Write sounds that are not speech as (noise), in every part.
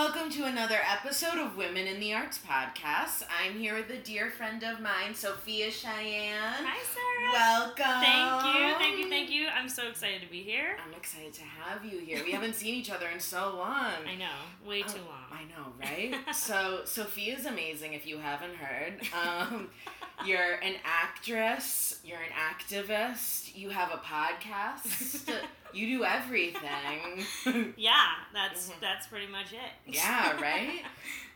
welcome to another episode of Women in the Arts podcast. I'm here with a dear friend of mine, Sophia Cheyenne. Hi, Sarah. Welcome. Thank you, thank you, thank you. I'm so excited to be here. I'm excited to have you here. We haven't seen each other in so long. I know, way too Oh, long. I know, right? (laughs) so Sophia's amazing if you haven't heard. Um, you're an actress, you're an activist, you have a podcast, (laughs) you do everything. (laughs) Yeah, that's Mhm. that's pretty much it. yeah, (laughs) right?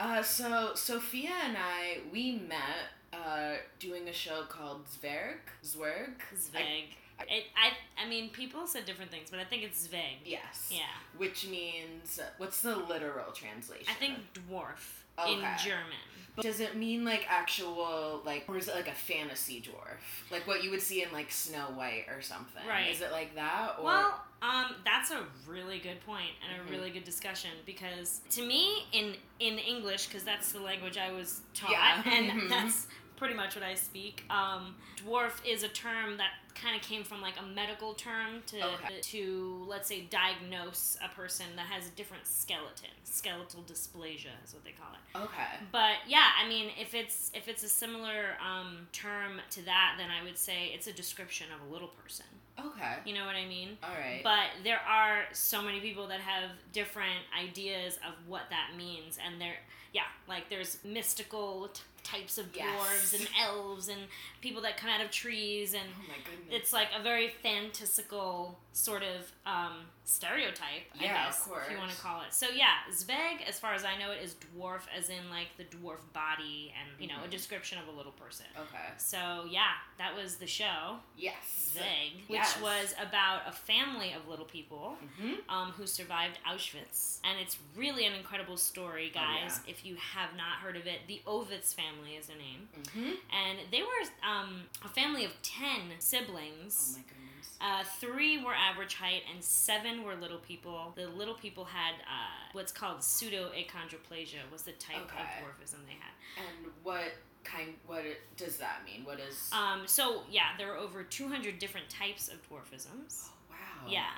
Uh, so Sophia and I, we met uh, doing a show called Zwerg. Zwerg? Zveg. It, I, I mean, people said different things, but I think it's Zveg. Yes. Yeah. Which means, what's the literal translation? I think dwarf in German. Does it mean like actual, like, or is it like a fantasy dwarf? Like what you would see in like Snow White or something? Right. Is it like that? Or Well, um, that's a really good point and a Mhm. really good discussion because to me, in in English, because that's the language I was taught, Yeah. and Mhm. that's pretty much what I speak. Um, dwarf is a term that kind of came from like a medical term to Okay. to let's say diagnose a person that has a different skeleton. Skeletal dysplasia is what they call it. Okay. But yeah, I mean, if it's if it's a similar um, term to that, then I would say it's a description of a little person. Okay. You know what I mean? All right. But there are so many people that have different ideas of what that means, and there, yeah, like there's mystical t- types of Yes. dwarves and elves and people that come out of trees, and oh it's like a very fantastical sort of um, stereotype, I Yeah, of guess, if you want to call it. So yeah, Zveg, as far as I know it, is dwarf, as in like the dwarf body, and you know, a Mhm. description of a little person. okay. So yeah, that was the show, Yes. Zveg, which Yes. was about a family of little people hmm um, who survived Auschwitz. And it's really an incredible story, Oh, yeah. guys. If you have not heard of it, the Ovitz family is their name. hmm And they were um, a family of 10 siblings. Oh my goodness. Uh, three were average height and seven were little people. The little people had uh, what's called pseudoachondroplasia was the type Okay. of dwarfism they had. And what kind? What does that mean? What is? Um, so yeah, there are over 200 different types of dwarfisms. oh, wow. Yeah.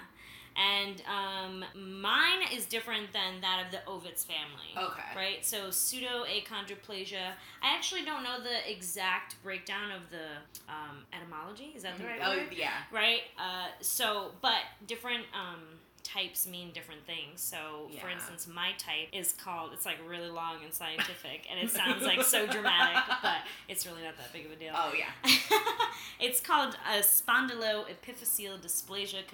And um, mine is different than that of the Ovitz family. Okay. Right? So pseudoachondroplasia. I actually don't know the exact breakdown of the um, etymology. Is that the right oh word? yeah. Right? Uh, so, but different um, types mean different things. So, for instance, my type is called, it's like really long and scientific, and it sounds like so dramatic, (laughs) but it's really not that big of a deal. Oh yeah. (laughs) it's called a spondyloepiphyseal dysplasia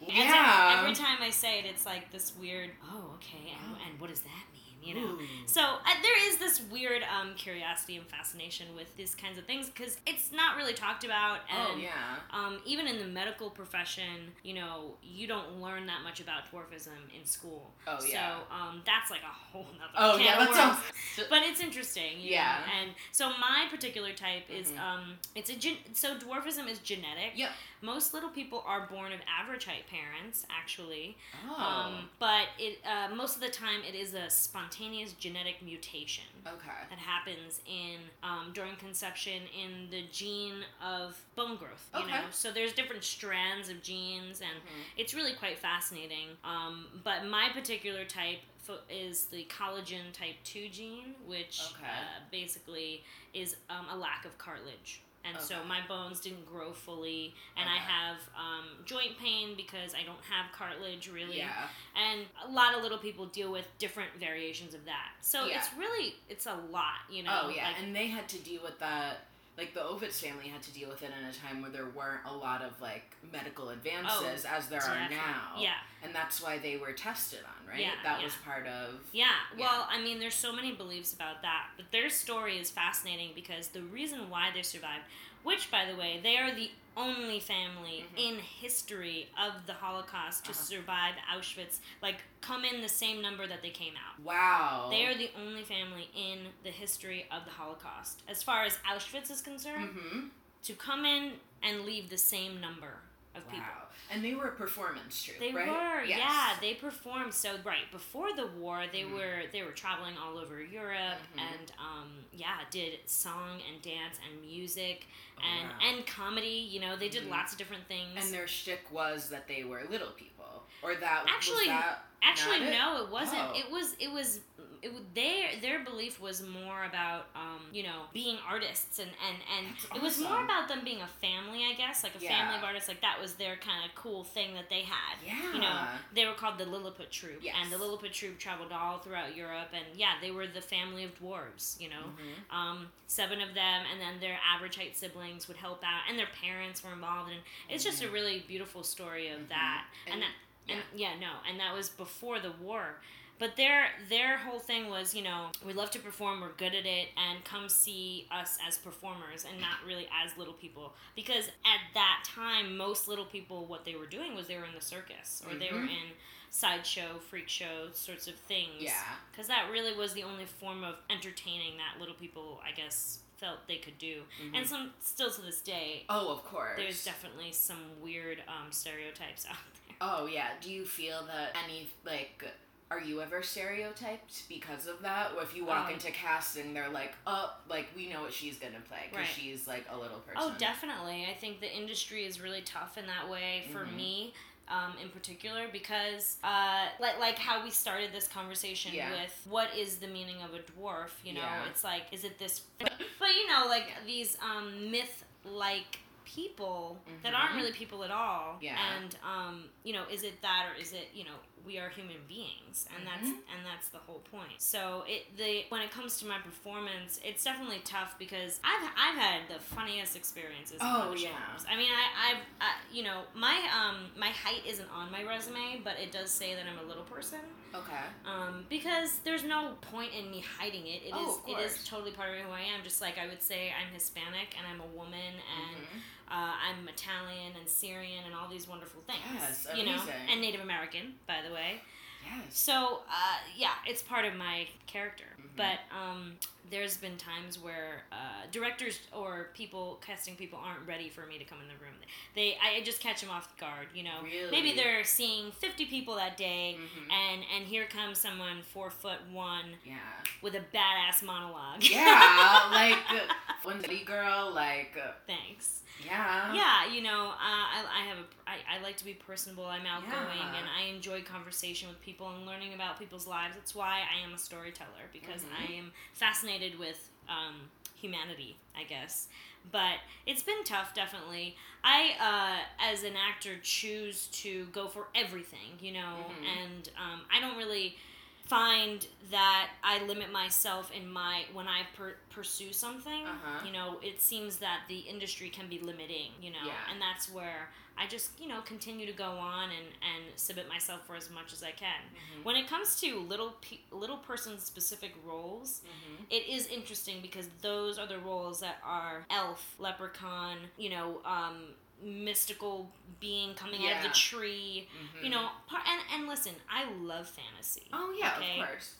so Yeah. every time I say it, it's like this weird. Oh, okay. And, and what does that mean? You know. Ooh. So uh, there is this weird um, curiosity and fascination with these kinds of things because it's not really talked about, and Oh yeah. um, even in the medical profession, you know, you don't learn that much about dwarfism in school. Oh yeah. So um, that's like a whole nother. oh yeah. That sounds. (laughs) But it's interesting, you Yeah. know? And so my particular type is Mhm. um, it's a gen- so dwarfism is genetic. Yep. Most little people are born of average height parents, actually. Oh. Um, but it uh, most of the time it is a spontaneous genetic mutation okay. that happens in um, during conception in the gene of bone growth. You Okay. know, so there's different strands of genes, and Mhm. it's really quite fascinating. Um, but my particular type is the collagen type two gene, which Okay. uh, basically is um, a lack of cartilage. And so my bones didn't grow fully, and I have um, joint pain because I don't have cartilage really Yeah. and a lot of little people deal with different variations of that so Yeah. it's really it's a lot you know oh yeah. like, and they had to deal with that. Like the Ovitz family had to deal with it in a time where there weren't a lot of like medical advances oh, as there are now. yeah And that's why they were tested on, right? Yeah, that yeah. was part of. yeah well i mean there's so many beliefs about that but their story is fascinating because the reason why they survived which by the way they are the only family Mhm. in history of the holocaust to Uh-huh. survive auschwitz like come in the same number that they came out Wow. they are the only family in the history of the holocaust as far as auschwitz is concerned Mm-hmm. to come in and leave the same number of people. Wow. And they were a performance troupe, They right? were, Yes. yeah. They performed so right before the war. They Mhm. were they were traveling all over Europe Mhm. and um, yeah, did song and dance and music Oh, and wow. and comedy. You know, they did Mhm. lots of different things. And their shtick was that they were little people, or that Actually, was that. Actually, it? no, it wasn't. Oh. It was. It was. It was their their belief was more about um, you know being artists and and and That's it was more about them being a family, I guess, like a Yeah. family of artists. Like that was their kind of cool thing that they had. Yeah. You know, they were called the Lilliput Troupe, Yes. and the Lilliput Troupe traveled all throughout Europe, and yeah, they were the family of dwarves. You know, Mhm. um, seven of them, and then their average height siblings would help out, and their parents were involved, and it's just a really beautiful story of Mhm. that. And, And- that, and yeah, no, and that was before the war. But their their whole thing was, you know, we love to perform, we're good at it, and come see us as performers and not really as little people. Because at that time, most little people, what they were doing was they were in the circus or they were Mhm. in sideshow, freak show sorts of things Yeah. because that really was the only form of entertaining that little people i guess felt they could do Mhm. and some still to this day Oh, of course. there's definitely some weird um, stereotypes (laughs) out there Oh yeah. Do you feel that any like are you ever stereotyped because of that? Or if you walk Um, into casting, they're like, oh, like we know what she's gonna play because Right. she's like a little person. oh definitely i think the industry is really tough in that way for Mhm. me um, in particular because uh, like like how we started this conversation Yeah. with what is the meaning of a dwarf you know Yeah. it's like is it this (laughs) but you know like these um, myth like people that aren't really people at all Yeah. and um, you know is it that or is it you know we are human beings and that's Mhm. and that's the whole point so it the when it comes to my performance it's definitely tough because i've i've had the funniest experiences Oh, yeah. rooms. i mean i i've I, you know my um my height isn't on my resume but it does say that i'm a little person Okay. um, because there's no point in me hiding it. It is Oh, of it is totally part of who I am. Just like I would say I'm Hispanic and I'm a woman and Mhm. Uh, I'm Italian and Syrian and all these wonderful things. Yes, you know, and Native American, by the way. Yes. So uh, yeah, it's part of my character. Mhm. But um, there's been times where uh, directors or people casting people aren't ready for me to come in the room. They I just catch them off guard. You know, Really? maybe they're seeing 50 people that day. Mhm. And and here comes someone four foot one Yeah. with a badass monologue. Yeah, (laughs) like uh, one city girl, like uh, Thanks. yeah. Yeah, you know, uh, I, I have a I, I like to be personable. I'm outgoing, Yeah. and I enjoy conversation with people and learning about people's lives. That's why I am a storyteller because Mhm. I am fascinated with um, humanity, I guess. But it's been tough, definitely. I, uh, as an actor, choose to go for everything, you know, Mhm. and um, I don't really find that I limit myself in my when I per- pursue something. Uh-huh. You know, it seems that the industry can be limiting. You know, Yeah. and that's where I just you know continue to go on and and submit myself for as much as I can. Mhm. When it comes to little pe- little person specific roles, Mhm. it is interesting because those are the roles that are elf, leprechaun, you know, um, mystical being coming out of the tree. Mhm. You know, and and listen, I love fantasy. Oh yeah, okay? of course.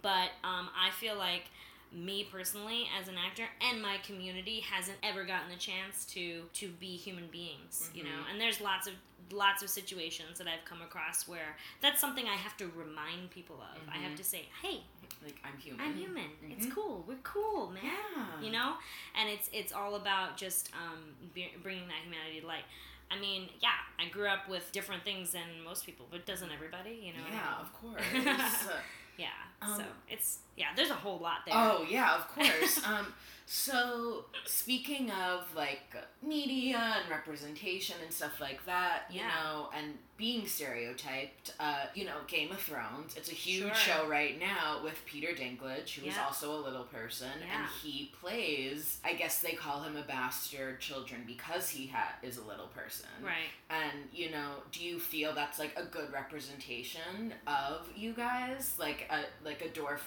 but um, I feel like me personally as an actor and my community hasn't ever gotten the chance to to be human beings you know and there's lots of lots of situations that I've come across where that's something I have to remind people of I have Mhm. to say hey Like I'm human. I'm human it's Mhm. cool we're cool man Yeah. you know and it's it's all about just um, be- bringing that humanity to light I mean, yeah, I grew up with different things than most people, but doesn't everybody? You know? Yeah, of course. (laughs) (laughs) Yeah. Um, so it's yeah. There's a whole lot there. Oh yeah, of course. (laughs) um, so speaking of like media and representation and stuff like that, you Yeah. know, and being stereotyped, uh, you know, Game of Thrones. It's a huge Sure. show right now with Peter Dinklage, who is Yeah. also a little person, and he plays. I guess they call him a bastard children because he ha- is a little person. Right. And you know, do you feel that's like a good representation of you guys, like a like a dwarf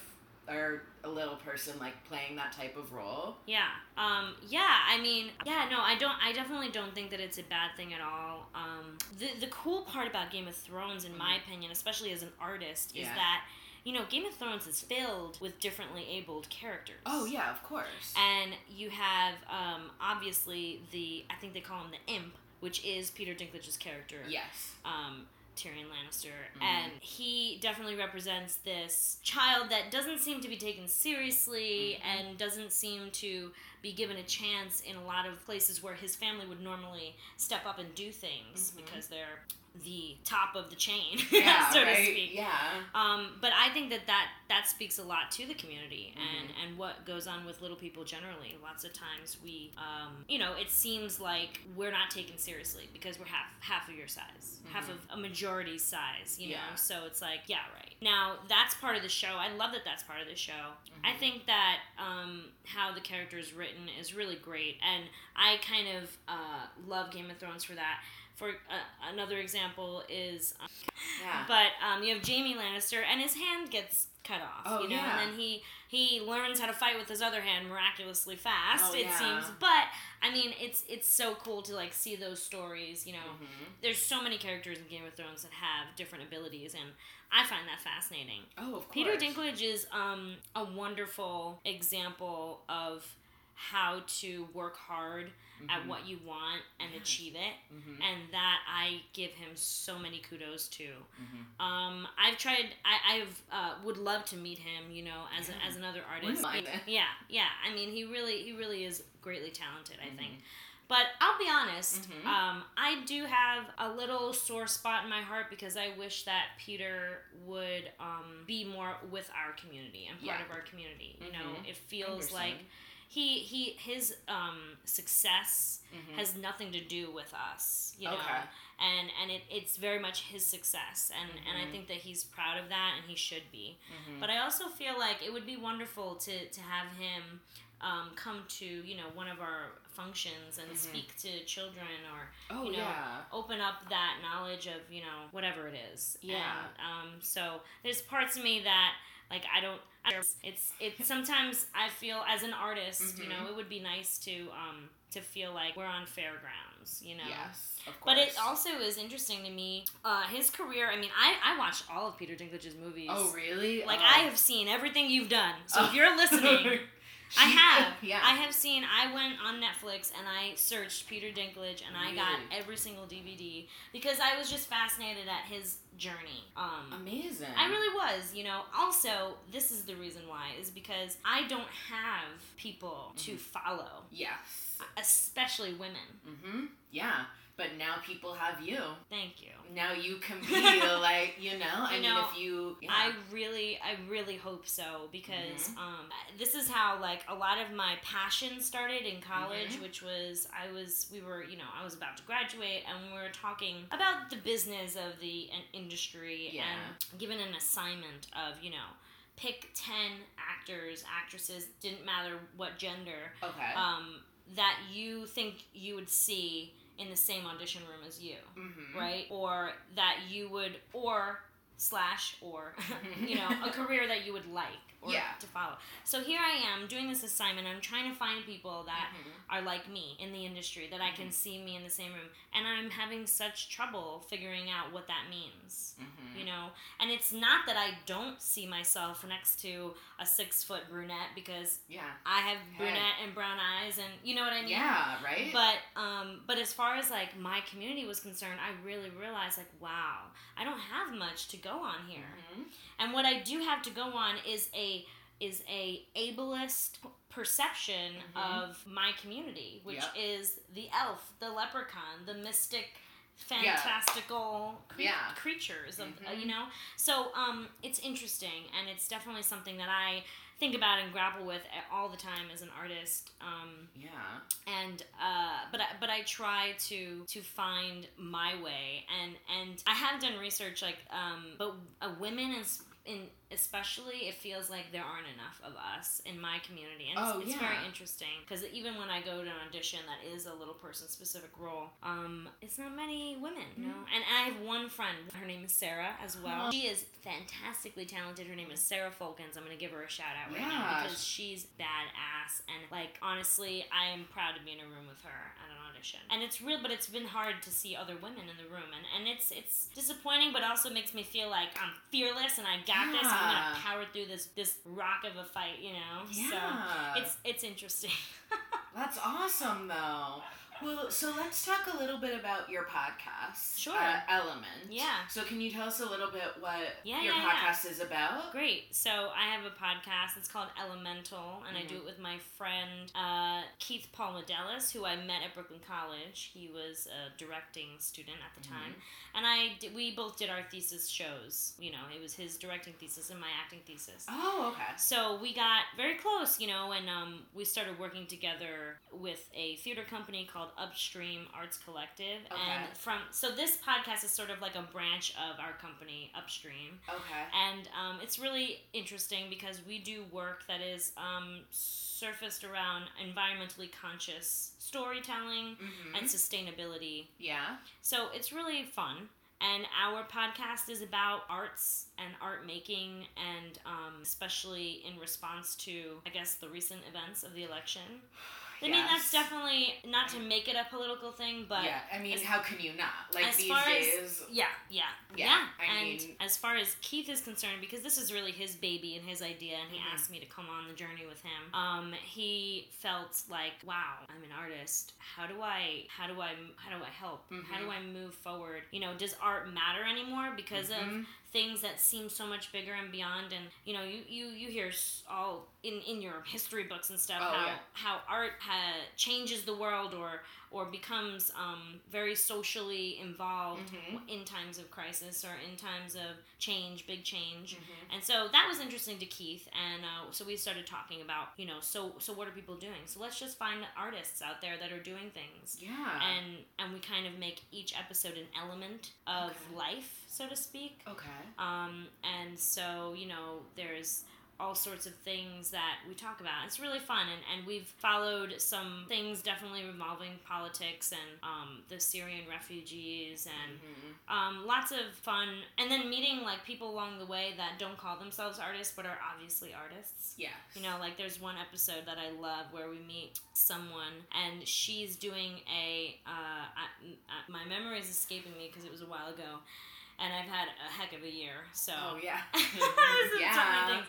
or a little person like playing that type of role? Yeah. Um, yeah, I mean, yeah, no, I don't I definitely don't think that it's a bad thing at all. Um, the the cool part about Game of Thrones in my opinion, especially as an artist, is that you know, Game of Thrones is filled with differently abled characters. Oh yeah, of course. And you have um, obviously the I think they call him the imp, which is Peter Dinklage's character. yes. um, Tyrion Lannister, Mhm. and he definitely represents this child that doesn't seem to be taken seriously Mhm. and doesn't seem to be given a chance in a lot of places where his family would normally step up and do things Mhm. because they're the top of the chain, (laughs) Yeah, so right? to speak. Yeah. Um, but I think that, that that speaks a lot to the community and, Mhm. and what goes on with little people generally. Lots of times we, um, you know, it seems like we're not taken seriously because we're half half of your size, half Mhm. of a majority size, you know. Yeah. So it's like, yeah, right. Now that's part of the show. I love that that's part of the show. I Mhm. think that um, how the character is written is really great, and I kind of uh, love Game of Thrones for that. For uh, another example is um, Yeah. but um, you have Jaime Lannister, and his hand gets cut off. Oh, you know, yeah. and then he he learns how to fight with his other hand miraculously fast. Oh, it yeah. seems, but I mean, it's it's so cool to like see those stories. You know, Mhm. there's so many characters in Game of Thrones that have different abilities, and I find that fascinating. Oh, of course. Peter Dinklage is um, a wonderful example of how to work hard at Mhm. what you want and Yes. achieve it Mhm. and that I give him so many kudos to. Mhm. Um, I've tried. I I've uh, would love to meet him. You know, as a, as another artist. Yeah, yeah. I mean, he really he really is greatly talented. I think. Mhm. But I'll be honest. Mhm. Um, I do have a little sore spot in my heart because I wish that Peter would um, be more with our community and part Yeah. of our community. You know, Mhm. it feels like he he his um, success Mhm. has nothing to do with us. You know Okay. and and it, it's very much his success and and I Mhm. think that he's proud of that and he should be Mhm. but I also feel like it would be wonderful to to have him um, come to you know one of our functions and Mhm. speak to children or oh you know, yeah. open up that knowledge of you know whatever it is Yeah. and, um, so there's parts of me that like I don't I don't- it's it's (laughs) sometimes I feel as an artist you know Mhm. it would be nice to um to feel like we're on fairgrounds you know Yes. Of course. but it also is interesting to me. Uh, his career. I mean, I, I watched all of Peter Dinklage's movies. Oh really? Like oh. I have seen everything you've done. So Oh. if you're listening, (laughs) I have. yeah. I have seen. I went on Netflix and I searched Peter Dinklage and I got every single DVD because I was just fascinated at his journey. Um, Amazing. I really was, you know. Also, this is the reason why is because I don't have people to Mhm. follow, Yes. especially women. Mm-hmm. Yeah. But now people have you. Thank you. Now you can be (laughs) like, you know, I You mean, know, if you, yeah. I really, I really hope so because Mhm. um, this is how like a lot of my passion started in college, Mhm. which was I was we were you know I was about to graduate and we were talking about the business of the in- industry Yeah. and given an assignment of you know pick ten actors actresses didn't matter what gender okay. um, that you think you would see in the same audition room as you mm-hmm. right? Or that you would, or slash, or (laughs) you know, a (laughs) career that you would like or Yeah. to follow. So here I am doing this assignment. I'm trying to find people that Mhm. are like me in the industry that I can see me in the same room, and I'm having such trouble figuring out what that means. Mhm. You know, and it's not that I don't see myself next to a six foot brunette because Yeah. I have Hey. brunette and brown eyes, and you know what I mean. Yeah, right? But um, but as far as like my community was concerned, I really realized like, wow, I don't have much to go on here. Mhm. And what I do have to go on is a is a ableist perception Mhm. of my community, which Yep. is the elf, the leprechaun, the mystic, Yeah. fantastical cre- Yeah. creatures of uh, Mhm. you know. So um, it's interesting, and it's definitely something that I think about and grapple with all the time as an artist. Um, Yeah. and uh, but I, but I try to to find my way and and I have done research like um, but uh, women is in especially it feels like there aren't enough of us in my community and Oh, it's, it's yeah. very interesting because even when I go to an audition that is a little person specific role um, it's not many women you know and I have one friend her name is Sarah as well Oh. she is fantastically talented her name is Sarah Folkens I'm gonna give her a shout out right Yeah. now because she's badass and like honestly I am proud to be in a room with her at an audition and it's real but it's been hard to see other women in the room. And, and it's it's disappointing but also makes me feel like I'm fearless and I got this. I'm gonna power through this this rock of a fight you know? Yeah. so it's it's interesting. (laughs) That's awesome, though. Well, so let's talk a little bit about your podcast. Sure. Uh, Element. Yeah. So can you tell us a little bit what Yeah, your yeah, yeah. podcast is about? Great. So I have a podcast. It's called Elemental, and I do Mhm. it with my friend uh, Keith Palmadelis, who I met at Brooklyn College. He was a directing student at the Mhm. time, and I did, we both did our thesis shows. You know, it was his directing thesis and my acting thesis. Oh, okay. So we got very close, you know, and um, we started working together with a theater company called Upstream Arts Collective. Okay. And from so this podcast is sort of like a branch of our company, Upstream. Okay. And um, it's really interesting because we do work that is um, surfaced around environmentally conscious storytelling hmm and sustainability. Yeah. So it's really fun. And our podcast is about arts and art making, and um, especially in response to, I guess, the recent events of the election. I mean, that's definitely not to make it a political thing, but yeah. I mean, as- how can you not? Like these far as- days. yeah, yeah, Yeah, yeah. I and mean- as far as Keith is concerned, because this is really his baby and his idea, and he Mhm. asked me to come on the journey with him. Um, he felt like, wow, I'm an artist. How do I, how do I, how do I help? How do Mhm. I move forward? You know, does art matter anymore because of Mhm. Things that seem so much bigger and beyond? And you know, you you you hear all in in your history books and stuff Oh, how yeah. how art ha- changes the world or or becomes um, very socially involved Mhm. in times of crisis or in times of change, big change. Mhm. And so that was interesting to Keith, and uh, so we started talking about, you know, so so what are people doing? So let's just find artists out there that are doing things, Yeah. and and we kind of make each episode an element of Okay. life, so to speak. okay. Um, and so you know, there's all sorts of things that we talk about. It's really fun, and, and we've followed some things definitely revolving politics and um, the Syrian refugees and Mhm. um, lots of fun, and then meeting like people along the way that don't call themselves artists but are obviously artists. Yeah. You know, like there's one episode that I love where we meet someone and she's doing a. Uh, I, I, my memory is escaping me because it was a while ago, and I've had a heck of a year. So. Oh yeah. (laughs) Yeah.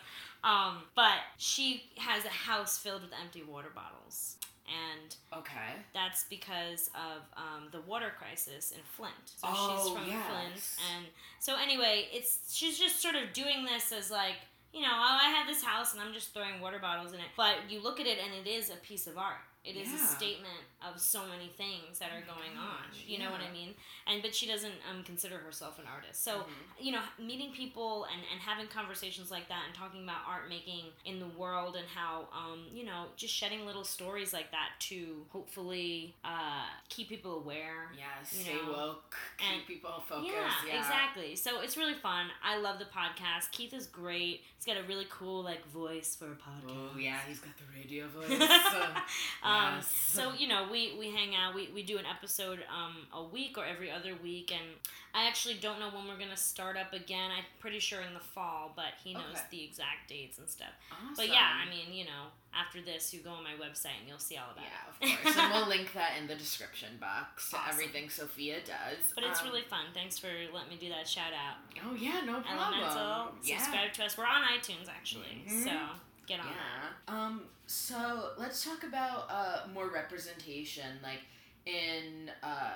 Um, but she has a house filled with empty water bottles, and Okay. that's because of um, the water crisis in Flint. So Oh, she's from yes. Flint, and so anyway, it's she's just sort of doing this as like you know, oh, I have this house and I'm just throwing water bottles in it. But you look at it and it is a piece of art. It is a statement of so many things that are Oh going on. gosh, You know what. I mean? And but she doesn't um, consider herself an artist. So Mhm. you know, meeting people and, and having conversations like that and talking about art making in the world and how, um, you know, just shedding little stories like that to hopefully uh, keep people aware. Yes. you Stay woke. Keep and- people focused. Yeah, Yeah. exactly. So it's really fun. I love the podcast. Keith is great. He's got a really cool like voice for a podcast. Oh yeah, he's got the radio (laughs) voice. (laughs) um, Yes. So you know, we we hang out. We, we do an episode um, a week or every other week, and I actually don't know when we're gonna start up again. I'm pretty sure in the fall, but he knows Okay. the exact dates and stuff. awesome. But yeah, I mean, you know, after this, you go on my website and you'll see all about it. Yeah, of course. and (laughs) we'll link that in the description box to Awesome. everything Sophia does. But it's Um, really fun. Thanks for letting me do that shout out. Oh yeah, no problem. Elemental, Yeah. subscribe to us. We're on iTunes actually, Mhm. so get on that. Yeah. Um. So let's talk about uh more representation, like in uh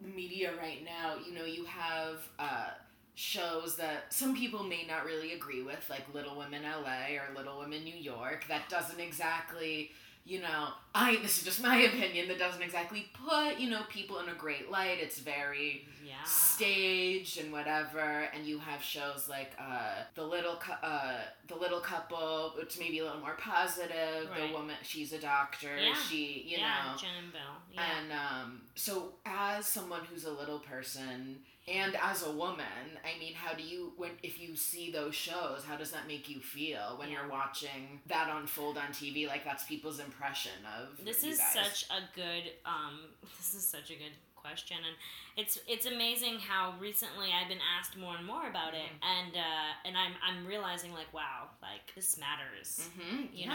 media right now. You know, you have uh shows that some people may not really agree with, like Little Women LA or Little Women New York. That doesn't exactly. You know, I this is just my (laughs) opinion. That doesn't exactly put you know people in a great light. It's very Yeah. staged and whatever and you have shows like uh the little uh the little couple which may be a little more positive Right. the woman she's a doctor Yeah. she you yeah, know Jen and Bill. Yeah. and um so as someone who's a little person and as a woman i mean how do you when if you see those shows how does that make you feel when Yeah. you're watching that unfold on tv like that's people's impression of this is guys. such a good um (laughs) this is such a good question and it's it's amazing how recently I've been asked more and more about it Mm-hmm. and uh and I'm I'm realizing like wow like this matters Mhm, you know,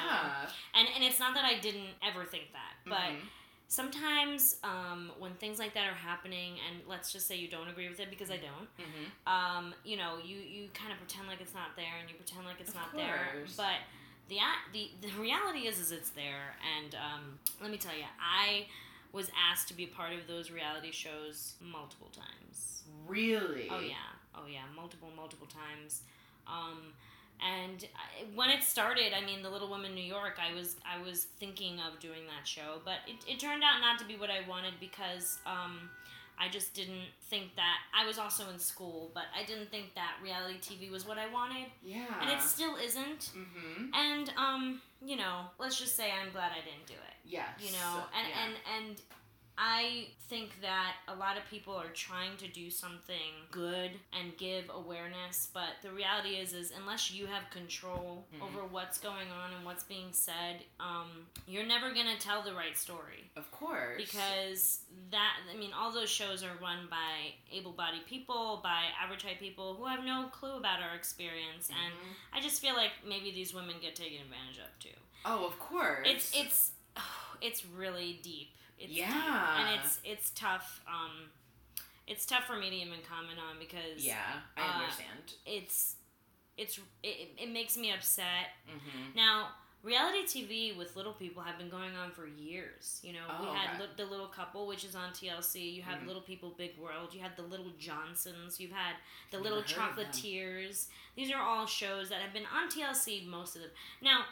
and and it's not that I didn't ever think that but Mhm. sometimes um when things like that are happening and let's just say you don't agree with it because I don't Mhm. um, you know, you, you kind of pretend like it's not there, and you pretend like it's Of not there. But the the the reality is, is it's there. And um, let me tell you, I was asked to be part of those reality shows multiple times. Really? Oh yeah, oh yeah, multiple, multiple times. Um, and when it started, I mean, The Little Women New York, I was I was thinking of doing that show, but it, it turned out not to be what I wanted because um, I just didn't think that I was also in school, but I didn't think that reality TV was what I wanted, Yeah. and it still isn't. Mm-hmm. And um, you know, let's just say I'm glad I didn't do it. Yes. You know, and yeah. and and I think that a lot of people are trying to do something good and give awareness, but the reality is, is unless you have control Mhm. over what's going on and what's being said, um, you're never gonna tell the right story Of course. because that I mean, all those shows are run by able-bodied people, by average height people who have no clue about our experience, and Mhm. I just feel like maybe these women get taken advantage of too. Oh, of course. It's it's (sighs) it's really deep. It's. Yeah. and it's it's tough. Um, it's tough for me to even comment on because Yeah, I uh, understand. it's it's it, it makes me upset. Mm-hmm. Now, reality TV with little people have been going on for years. You know, we Oh, had okay. li- the Little Couple, which is on TLC. You have Mhm. Little People, Big World. You had the Little Johnstons. You've had the Little. Chocolatiers. These are all shows that have been on TLC. Most of them. Now,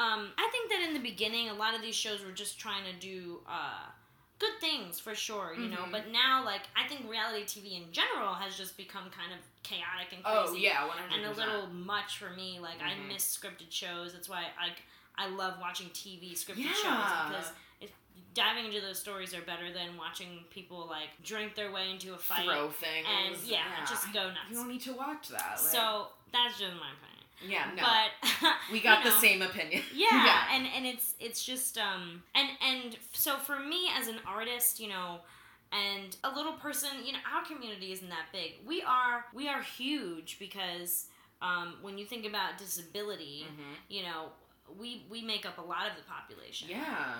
um, I think that in the beginning, a lot of these shows were just trying to do. Uh, Good things for sure, you know, Mhm. but now, like, I think reality TV in general has just become kind of chaotic and crazy Oh yeah, one hundred and a little much for me. Like I Mhm. miss scripted shows. That's why I I love watching TV scripted Yeah. shows because it, diving into those stories are better than watching people like drink their way into a fight. Throw things and, yeah, just go I- nuts. You don't need to watch that. Like, So that's just my opinion. Yeah, no, But (laughs) we got you the same opinion. (laughs) Yeah, and and it's it's just um and and so for me as an artist, you know, and a little person, you know, our community isn't that big. We are we are huge because um, when you think about disability, Mhm. you know, we we make up a lot of the population. Yeah.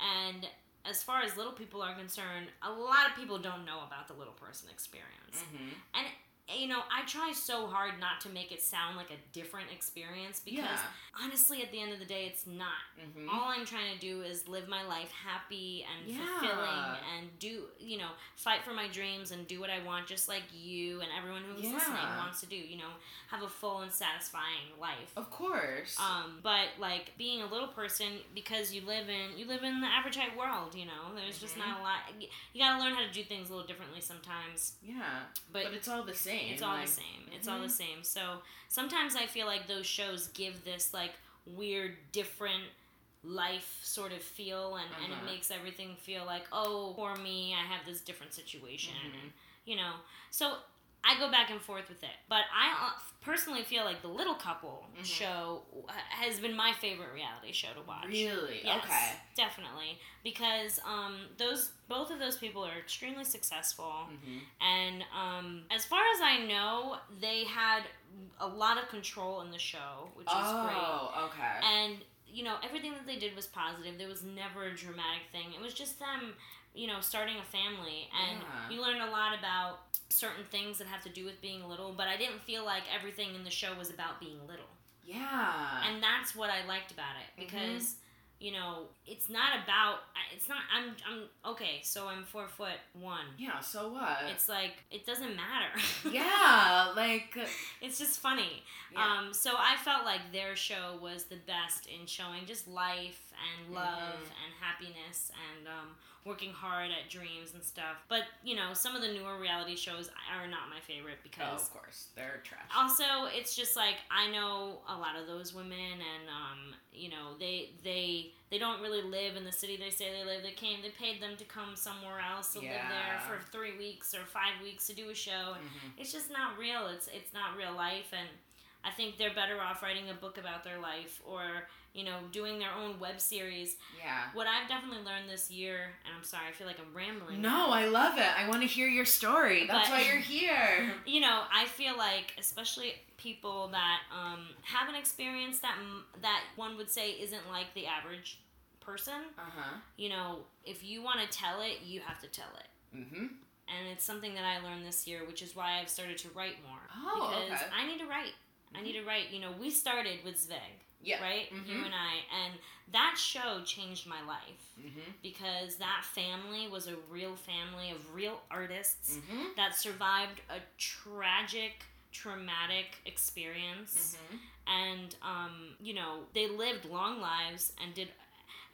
And as far as little people are concerned, a lot of people don't know about the little person experience. hmm And you know, I try so hard not to make it sound like a different experience because Yeah. honestly at the end of the day it's not. hmm All I'm trying to do is live my life happy and Yeah. fulfilling and do, you know, fight for my dreams and do what I want just like you and everyone who's Yeah. listening wants to do, you know, have a full and satisfying life. Of course. Um, but like being a little person because you live in you live in the average height world, you know. There's just Mhm. not a lot. You got to learn how to do things a little differently sometimes. yeah. But, But, it's all the same. It's all like- the same. It's all the same. So sometimes I feel like those shows give this like weird different life sort of feel and, and it Uh-huh. makes everything feel like oh for me i have this different situation Mhm. and you know so i go back and forth with it but i uh, personally feel like the little couple Mhm. show has been my favorite reality show to watch Really? Yes, Okay. definitely because um, those both of those people are extremely successful hmm and um, as far as I know, they had a lot of control in the show, which is great. Oh, okay. And you know, everything that they did was positive. There was never a dramatic thing. It was just them, you know, starting a family, and Yeah. you learned a lot about certain things that have to do with being little. But I didn't feel like everything in the show was about being little, yeah. and that's what I liked about it Mhm. because. You know, it's not about. It's not. I'm. I'm okay. So I'm four foot one. yeah. So what? It's like it doesn't matter. (laughs) yeah. Like. it's just funny. Yeah. Um, so I felt like their show was the best in showing just life and love Mhm. and happiness and um, working hard at dreams and stuff. But you know, some of the newer reality shows are not my favorite oh, because of course. They're trash. also it's just like I know a lot of those women and um, you know they they they don't really live in the city they say they live. They came they paid them to come somewhere else to live there for three weeks or five weeks to do a show. Mhm. it's just not real. It's it's not real life, and I think they're better off writing a book about their life or you know doing their own web series. Yeah. What I've definitely learned this year, and I'm sorry, I feel like I'm rambling. No, I love it. I want to hear your story. That's But- why you're here. (laughs) you know, I feel like especially people that um, have an experience that that one would say isn't like the average person. Uh huh. You know, if you want to tell it, you have to tell it. Mm-hmm. And it's something that I learned this year, which is why I've started to write more. Oh, because okay. I need to write. I need to write. You know, we started with Zveg, Yeah. right? Mhm. You and I, and that show changed my life Mm-hmm. because that family was a real family of real artists Mm-hmm. that survived a tragic, traumatic experience Mm-hmm. and um, you know they lived long lives and did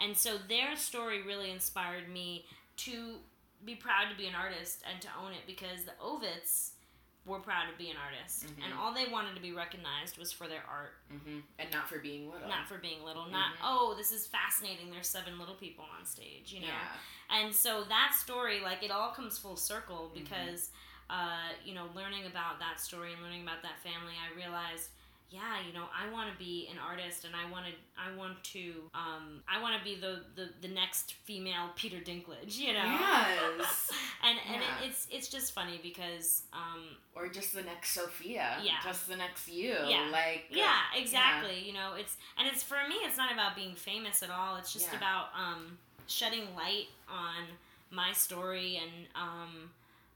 and so their story really inspired me to be proud to be an artist and to own it because the Ovitz were proud to be an artist and Mhm. all they wanted to be recognized was for their art Mm-hmm. And not for being little. not for being little not Mhm. oh this is fascinating there's seven little people on stage you know Yeah. and so that story like it all comes full circle Mhm. because uh, you know learning about that story and learning about that family i realized yeah you know i want to be an artist and i want to i want to um, i want to be the, the the next female peter dinklage you know Yes. (laughs) and and it, it's it's just funny because um, or just the next Sophia. Yeah. Just the next you. Yeah. Like. yeah exactly you know it's and it's for me it's not about being famous at all it's just Yeah. about um, shedding light on my story and um,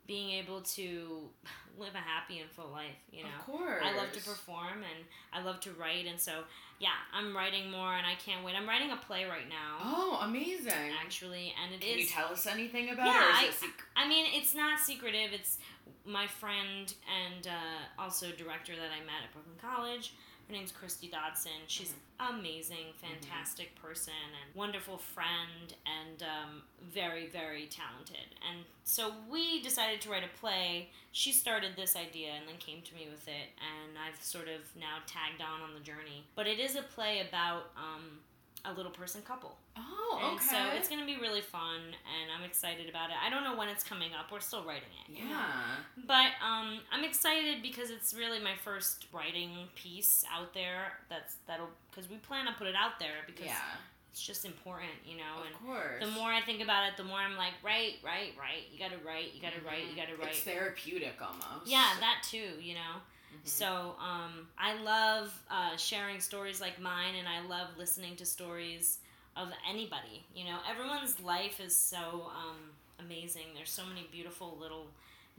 being able to live a happy and full life you know Of course. I love to perform and I love to write, and so yeah, I'm writing more, and I can't wait. I'm writing a play right now, Oh, amazing. actually, and it Can is. you tell us anything about Yeah, it? Or is I- I mean, it's not secretive. It's my friend and uh, also director that I met at Brooklyn College. Her name's Christy Dodson. She's Mm-hmm. amazing, fantastic person, and wonderful friend, and um, very, very talented. And so we decided to write a play. She started this idea and then came to me with it, and I've sort of now tagged on on the journey. But it is a play about um, a little person couple. Oh, And okay. so it's going to be really fun, and I'm excited about it. I don't know when it's coming up. We're still writing it. you know? Yeah. But um, I'm excited because it's really my first writing piece out there. That's that'll because we plan to put it out there because Yeah. it's just important, you know. Of and course. the more I think about it, the more I'm like, right, right, right. You gotta write. You gotta write. You gotta write. It's therapeutic almost. yeah, that too. You know. Mhm. So um, I love uh, sharing stories like mine, and I love listening to stories of anybody. You know, everyone's life is so um, amazing. There's so many beautiful little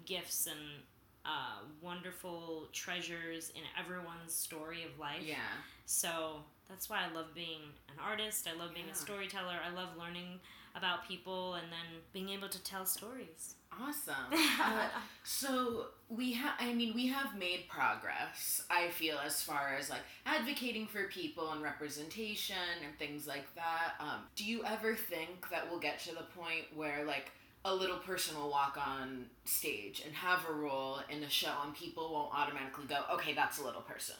gifts and uh, wonderful treasures in everyone's story of life. Yeah. So that's why I love being an artist. I love being Yeah. a storyteller. I love learning about people and then being able to tell stories. Awesome. (laughs) Uh, so we have, I mean, we have made progress. I feel as far as like advocating for people and representation and things like that. Um, do you ever think that we'll get to the point where like a little person will walk on stage and have a role in a show and people won't automatically go, okay, that's a little person.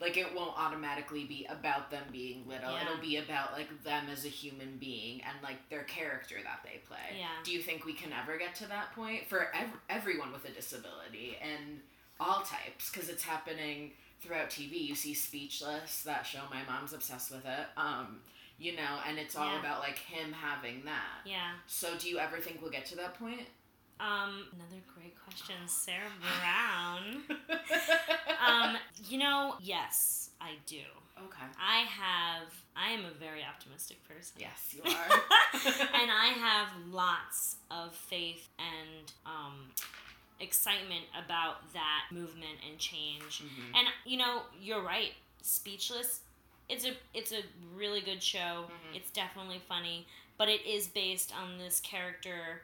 Like it won't automatically be about them being little. Yeah. It'll be about like them as a human being and like their character that they play. Yeah. Do you think we can ever get to that point for ev- everyone with a disability and all types? Because it's happening throughout TV. You see Speechless, that show. My mom's obsessed with it. Um, you know, and it's all Yeah. about like him having that. Yeah. So, do you ever think we'll get to that point? Um, another great question, Sarah (laughs) Brown. (laughs) um, you know, yes, I do. okay. I have. I am a very optimistic person. Yes, you (laughs) are. and I have lots of faith and um, excitement about that movement and change. Mhm. And you know, you're right. Speechless. It's a it's a really good show. Mhm. It's definitely funny, but it is based on this character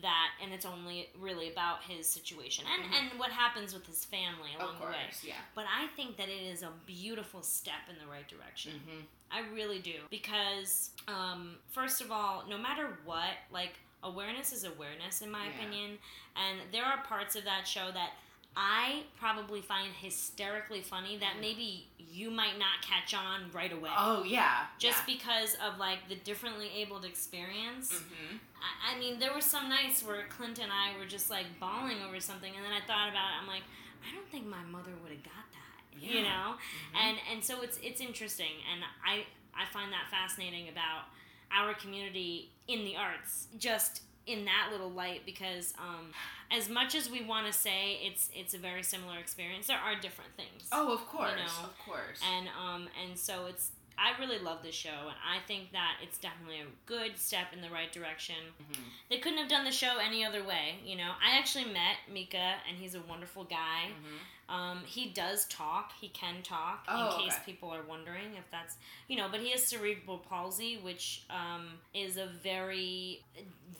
that, and it's only really about his situation and Mhm. and what happens with his family along Of the way. yeah. But I think that it is a beautiful step in the right direction. hmm I really do. Because, um, first of all, no matter what, like, awareness is awareness, in my Yeah. opinion. And there are parts of that show that I probably find hysterically funny that Mhm. maybe you might not catch on right away. Oh yeah. Just because of, like, the differently abled experience. hmm I, I mean, there were some nights where Clint and I were just, like, bawling over something, and then I thought about it. I'm like, I don't think my mother would have got that. You Yeah. know? and and so it's it's interesting and i i find that fascinating about our community in the arts just in that little light because um as much as we want to say it's it's a very similar experience there are different things Oh, of course, you know, of course. and um and so it's I really love this show, and I think that it's definitely a good step in the right direction. Mhm. They couldn't have done the show any other way, you know. I actually met Micah, and he's a wonderful guy. Mhm. Um, he does talk. He can talk. Oh, in case okay. people are wondering if that's you know, but he has cerebral palsy, which um, is a very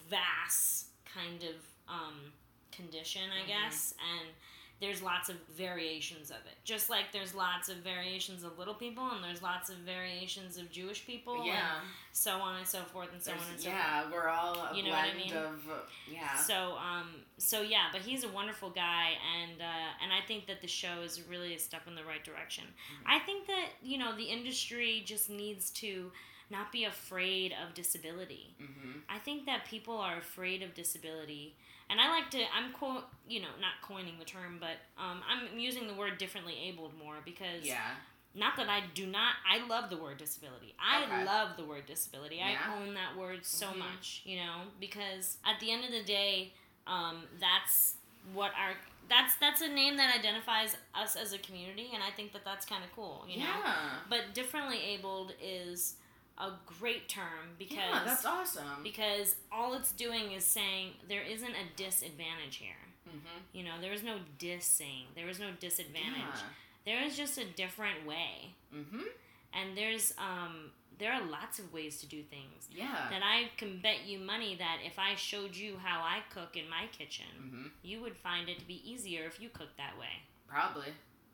vast kind of um, condition, I Mhm. guess, and there's lots of variations of it. Just like there's lots of variations of little people, and there's lots of variations of Jewish people, Yeah. so on and so forth, and so on and so forth. yeah, we're all a You know what I mean? of yeah. So um so yeah, but he's a wonderful guy and uh, and I think that the show is really a step in the right direction. Mhm. I think that you know the industry just needs to not be afraid of disability. hmm I think that people are afraid of disability, and I like to I'm quote you know not coining the term, but um, I'm using the word differently abled more because Yeah. not that I do not. I love the word disability. I Okay. love the word disability. Yeah. I own that word so Mhm. much, you know, because at the end of the day, um, that's what our that's that's a name that identifies us as a community, and I think that that's kind of cool, you know. But differently abled is a great term because yeah, that's awesome. because all it's doing is saying there isn't a disadvantage here. hmm You know, there is no dissing. There is no disadvantage. Yeah. There is just a different way hmm and there's um there are lots of ways to do things Yeah. that I can bet you money that if I showed you how I cook in my kitchen, hmm you would find it to be easier if you cooked that way. Probably.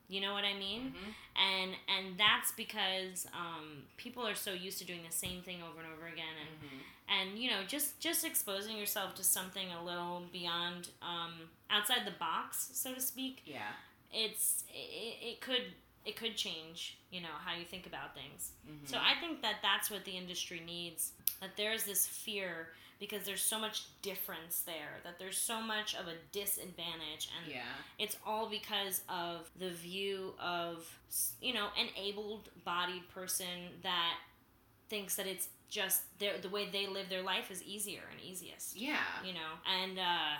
You know what I mean? hmm And and that's because um, people are so used to doing the same thing over and over again, and hmm and you know just just exposing yourself to something a little beyond um, outside the box, so to speak. Yeah. It's it, it could it could change you know how you think about things. hmm So I think that that's what the industry needs. That there's this fear because there's so much difference there. That there's so much of a disadvantage, and yeah. it's all because of the view of you know an able-bodied person that thinks that it's just their the way they live their life is easier and easiest. Yeah. You know, and uh,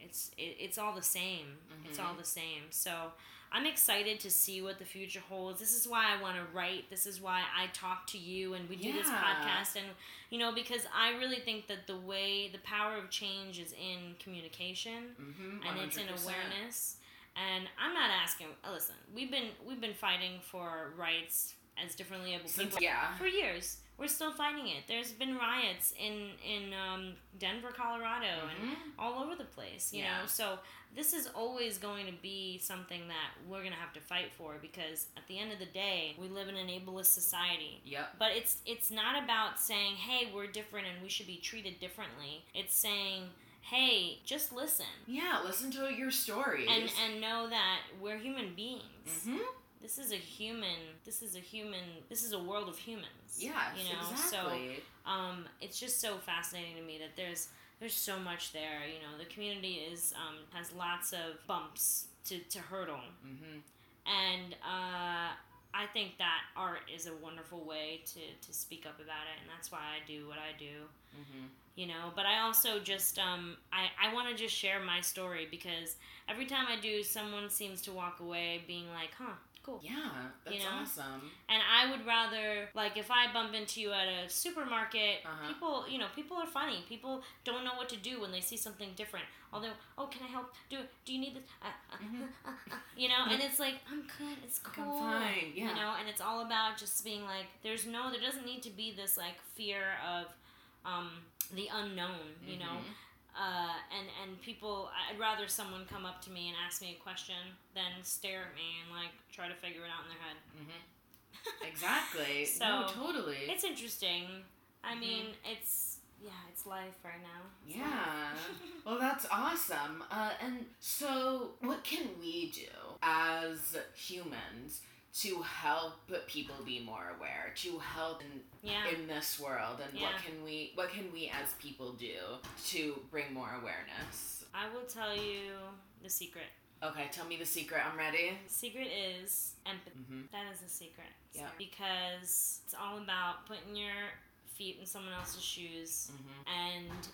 it's it, it's all the same. It's Mhm. all the same. So I'm excited to see what the future holds. This is why I want to write. This is why I talk to you and we do this podcast. And you know, because I really think that the way the power of change is in communication hmm and it's in awareness. And I'm not asking. uh, Listen, we've been we've been fighting for rights as differently able people yeah. for years. We're still fighting it. There's been riots in in um, Denver, Colorado, and Mhm. all over the place. You Yeah. know, so this is always going to be something that we're gonna have to fight for because at the end of the day, we live in an ableist society. Yep. But it's it's not about saying, "Hey, we're different and we should be treated differently." It's saying, "Hey, just listen." Yeah. Listen to your stories. and and know that we're human beings. hmm This is a human. This is a human. This is a world of humans. yeah you know. exactly. So um, it's just so fascinating to me that there's there's so much there. You know, the community is um, has lots of bumps to to hurdle, hmm and uh, I think that art is a wonderful way to to speak up about it, and that's why I do what I do hmm you know but i also just um i i want to just share my story because every time i do someone seems to walk away being like huh cool Yeah. That's You know? awesome. and i would rather like if i bump into you at a supermarket Uh-huh. people you know people are funny people don't know what to do when they see something different although oh can i help do do you need this uh, uh, Mhm. uh, uh, you know and it's like i'm good it's I'm cool fine, yeah. you know and it's all about just being like there's no there doesn't need to be this like fear of um the unknown you know Mhm. Uh, and and people I'd rather someone come up to me and ask me a question than stare at me and like try to figure it out in their head. Mhm. (laughs) Exactly. So, no, totally. It's interesting. I Mhm. mean, it's yeah, it's life right now. It's Yeah. (laughs) Well, that's awesome. Uh, and so, what can we do as humans to help people be more aware, to help in, yeah. in this world, and Yeah. what can we what can we as people do to bring more awareness? I will tell you the secret. Okay, tell me the secret. I'm ready. Secret is empathy. hmm That is the secret. Yeah. Because it's all about putting your feet in someone else's shoes hmm and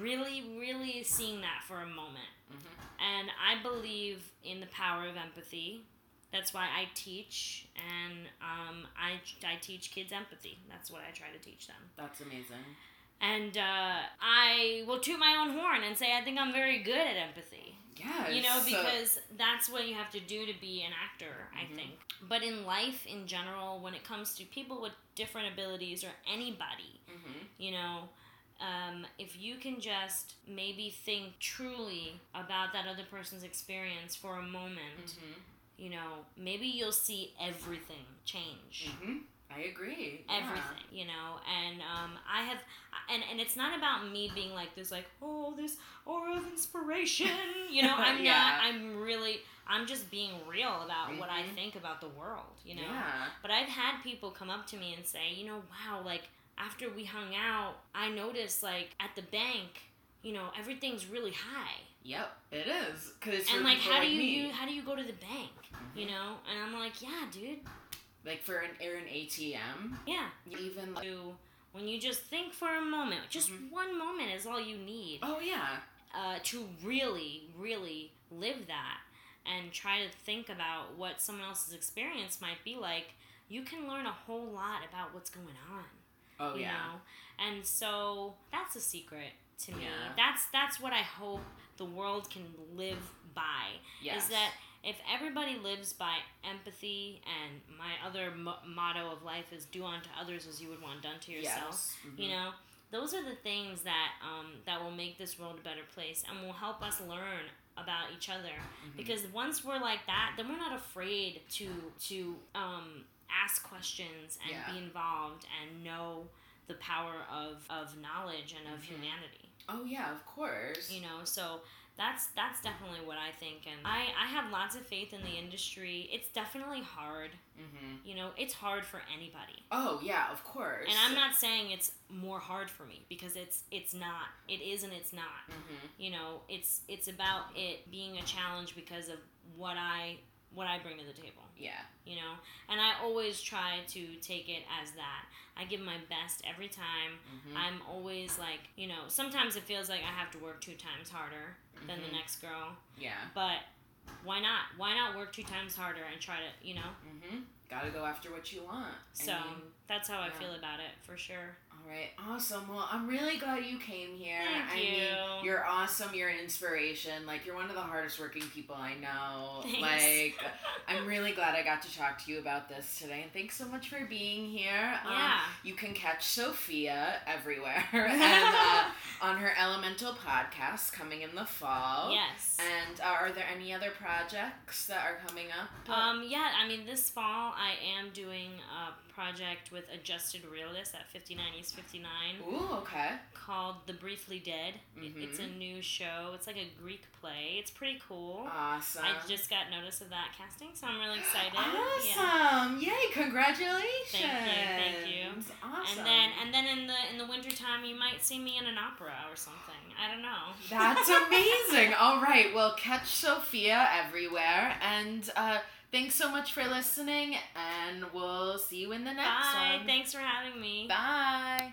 really, really seeing that for a moment. hmm And I believe in the power of empathy. That's why I teach, and um, I I teach kids empathy. That's what I try to teach them. That's amazing. And uh, I will toot my own horn and say I think I'm very good at empathy. Yeah. You know, so- because that's what you have to do to be an actor, I Mhm. think. But in life in general, when it comes to people with different abilities or anybody, Mhm. you know, um, if you can just maybe think truly about that other person's experience for a moment, Mhm. You know, maybe you'll see everything change. Mhm. I agree. Yeah. Everything, you know, and um, I have, and and it's not about me being like this, like oh, this aura of inspiration, you know. I'm (laughs) Yeah. not. I'm really. I'm just being real about what I Mhm. think about the world, you know. Yeah. But I've had people come up to me and say, you know, wow, like after we hung out, I noticed like at the bank, you know, everything's really high. Yep. It is. Cause and like how do you, you how do you go to the bank? You Mhm. know? And I'm like, yeah, dude. like for an or an ATM. Yeah. Even like. When you just think for a moment, just Mhm. one moment is all you need Oh yeah. uh, to really, really live that and try to think about what someone else's experience might be like. You can learn a whole lot about what's going on. Oh you yeah. know and so that's a secret to me Yeah. that's that's what i hope the world can live by Yes. is that if everybody lives by empathy and my other mo- motto of life is do unto others as you would want done to yourself Yes. you Mhm. know those are the things that um, that will make this world a better place and will help us learn about each other Mhm. because once we're like that then we're not afraid to to um, ask questions and Yeah. be involved and know the power of, of knowledge and of Mhm. humanity Oh yeah, of course. you know so that's that's definitely what i think and i i have lots of faith in the industry. It's definitely hard. Hmm you know it's hard for anybody. Oh yeah, of course. and i'm not saying it's more hard for me because it's it's not. It is and it's not. Hmm you know it's it's about it being a challenge because of what i what i bring to the table. Yeah. you know? And i always try to take it as that. I give my best every time. Hmm i'm always like you know sometimes it feels like i have to work two times harder than the Mhm. next girl. Yeah. but why not? Why not work two times harder and try to you know? Hmm Gotta go after what you want. I so mean, that's how i feel about it for sure all right, awesome. Well, I'm really glad you came here. Thank I mean, you. you're awesome. You're an inspiration. Like you're one of the hardest working people I know. Thanks. Like (laughs) I'm really glad I got to talk to you about this today. And thanks so much for being here. Um, yeah You can catch Sophia everywhere (laughs) and uh, on her Elemental podcast coming in the fall. yes And uh, are there any other projects that are coming up? Um, yeah, I mean, this fall I am doing a project with Adjusted Realist at 59 East 59 Ooh, okay. called The Briefly Dead. It- it's a new show. It's like a Greek play. It's pretty cool. Awesome. I just got notice of that casting, so I'm really excited. Awesome! Yeah. Yay! Congratulations! thank you. Thank you. Awesome. And then and then in the in the wintertime you might see me in an opera or something. I don't know. That's (laughs) amazing. All right. Well, catch Sophia everywhere, and uh, thanks so much for listening. And we'll see you in the next Bye. one. Thanks for having me. Bye.